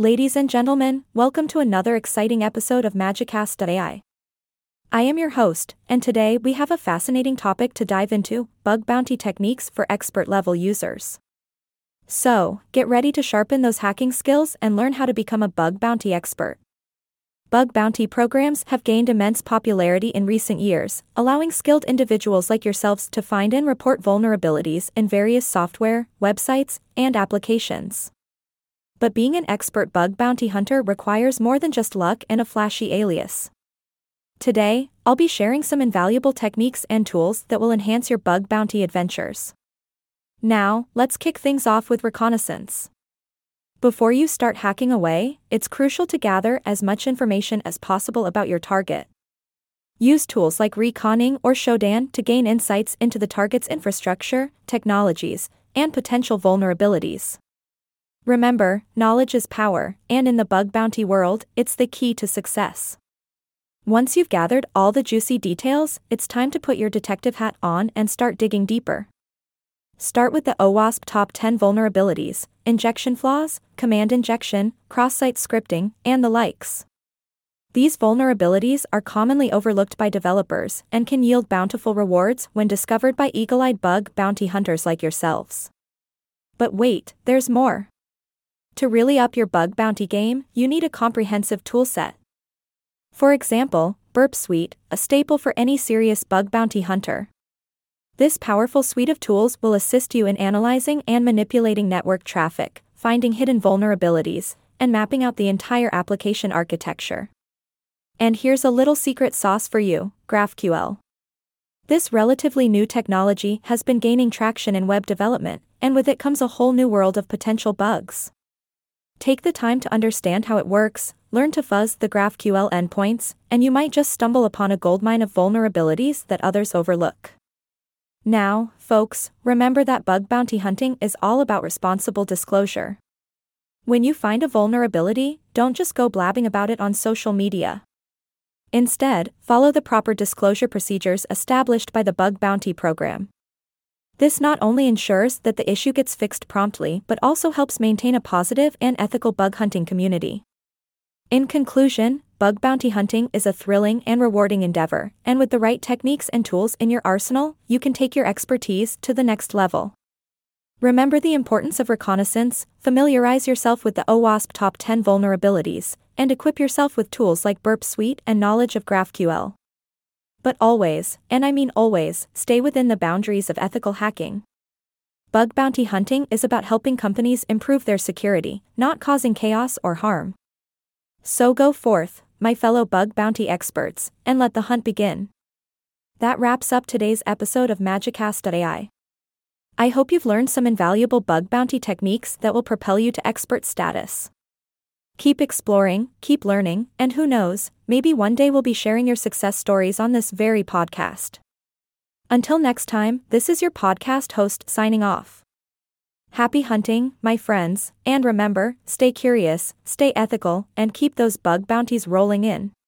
Ladies and gentlemen, welcome to another exciting episode of Magicast.ai. I am your host, and today we have a fascinating topic to dive into bug bounty techniques for expert level users. So, get ready to sharpen those hacking skills and learn how to become a bug bounty expert. Bug bounty programs have gained immense popularity in recent years, allowing skilled individuals like yourselves to find and report vulnerabilities in various software, websites, and applications. But being an expert bug bounty hunter requires more than just luck and a flashy alias. Today, I'll be sharing some invaluable techniques and tools that will enhance your bug bounty adventures. Now, let's kick things off with reconnaissance. Before you start hacking away, it's crucial to gather as much information as possible about your target. Use tools like Recon-ng or Shodan to gain insights into the target's infrastructure, technologies, and potential vulnerabilities. Remember, knowledge is power, and in the bug bounty world, it's the key to success. Once you've gathered all the juicy details, it's time to put your detective hat on and start digging deeper. Start with the OWASP Top 10 Vulnerabilities, Injection Flaws, Command Injection, Cross Site Scripting, and the likes. These vulnerabilities are commonly overlooked by developers and can yield bountiful rewards when discovered by eagle eyed bug bounty hunters like yourselves. But wait, there's more. To really up your bug bounty game, you need a comprehensive toolset. For example, Burp Suite, a staple for any serious bug bounty hunter. This powerful suite of tools will assist you in analyzing and manipulating network traffic, finding hidden vulnerabilities, and mapping out the entire application architecture. And here's a little secret sauce for you GraphQL. This relatively new technology has been gaining traction in web development, and with it comes a whole new world of potential bugs. Take the time to understand how it works, learn to fuzz the GraphQL endpoints, and you might just stumble upon a goldmine of vulnerabilities that others overlook. Now, folks, remember that bug bounty hunting is all about responsible disclosure. When you find a vulnerability, don't just go blabbing about it on social media. Instead, follow the proper disclosure procedures established by the Bug Bounty Program. This not only ensures that the issue gets fixed promptly but also helps maintain a positive and ethical bug hunting community. In conclusion, bug bounty hunting is a thrilling and rewarding endeavor, and with the right techniques and tools in your arsenal, you can take your expertise to the next level. Remember the importance of reconnaissance, familiarize yourself with the OWASP top 10 vulnerabilities, and equip yourself with tools like Burp Suite and knowledge of GraphQL. But always, and I mean always, stay within the boundaries of ethical hacking. Bug bounty hunting is about helping companies improve their security, not causing chaos or harm. So go forth, my fellow bug bounty experts, and let the hunt begin. That wraps up today's episode of Magicast.ai. I hope you've learned some invaluable bug bounty techniques that will propel you to expert status. Keep exploring, keep learning, and who knows, maybe one day we'll be sharing your success stories on this very podcast. Until next time, this is your podcast host signing off. Happy hunting, my friends, and remember stay curious, stay ethical, and keep those bug bounties rolling in.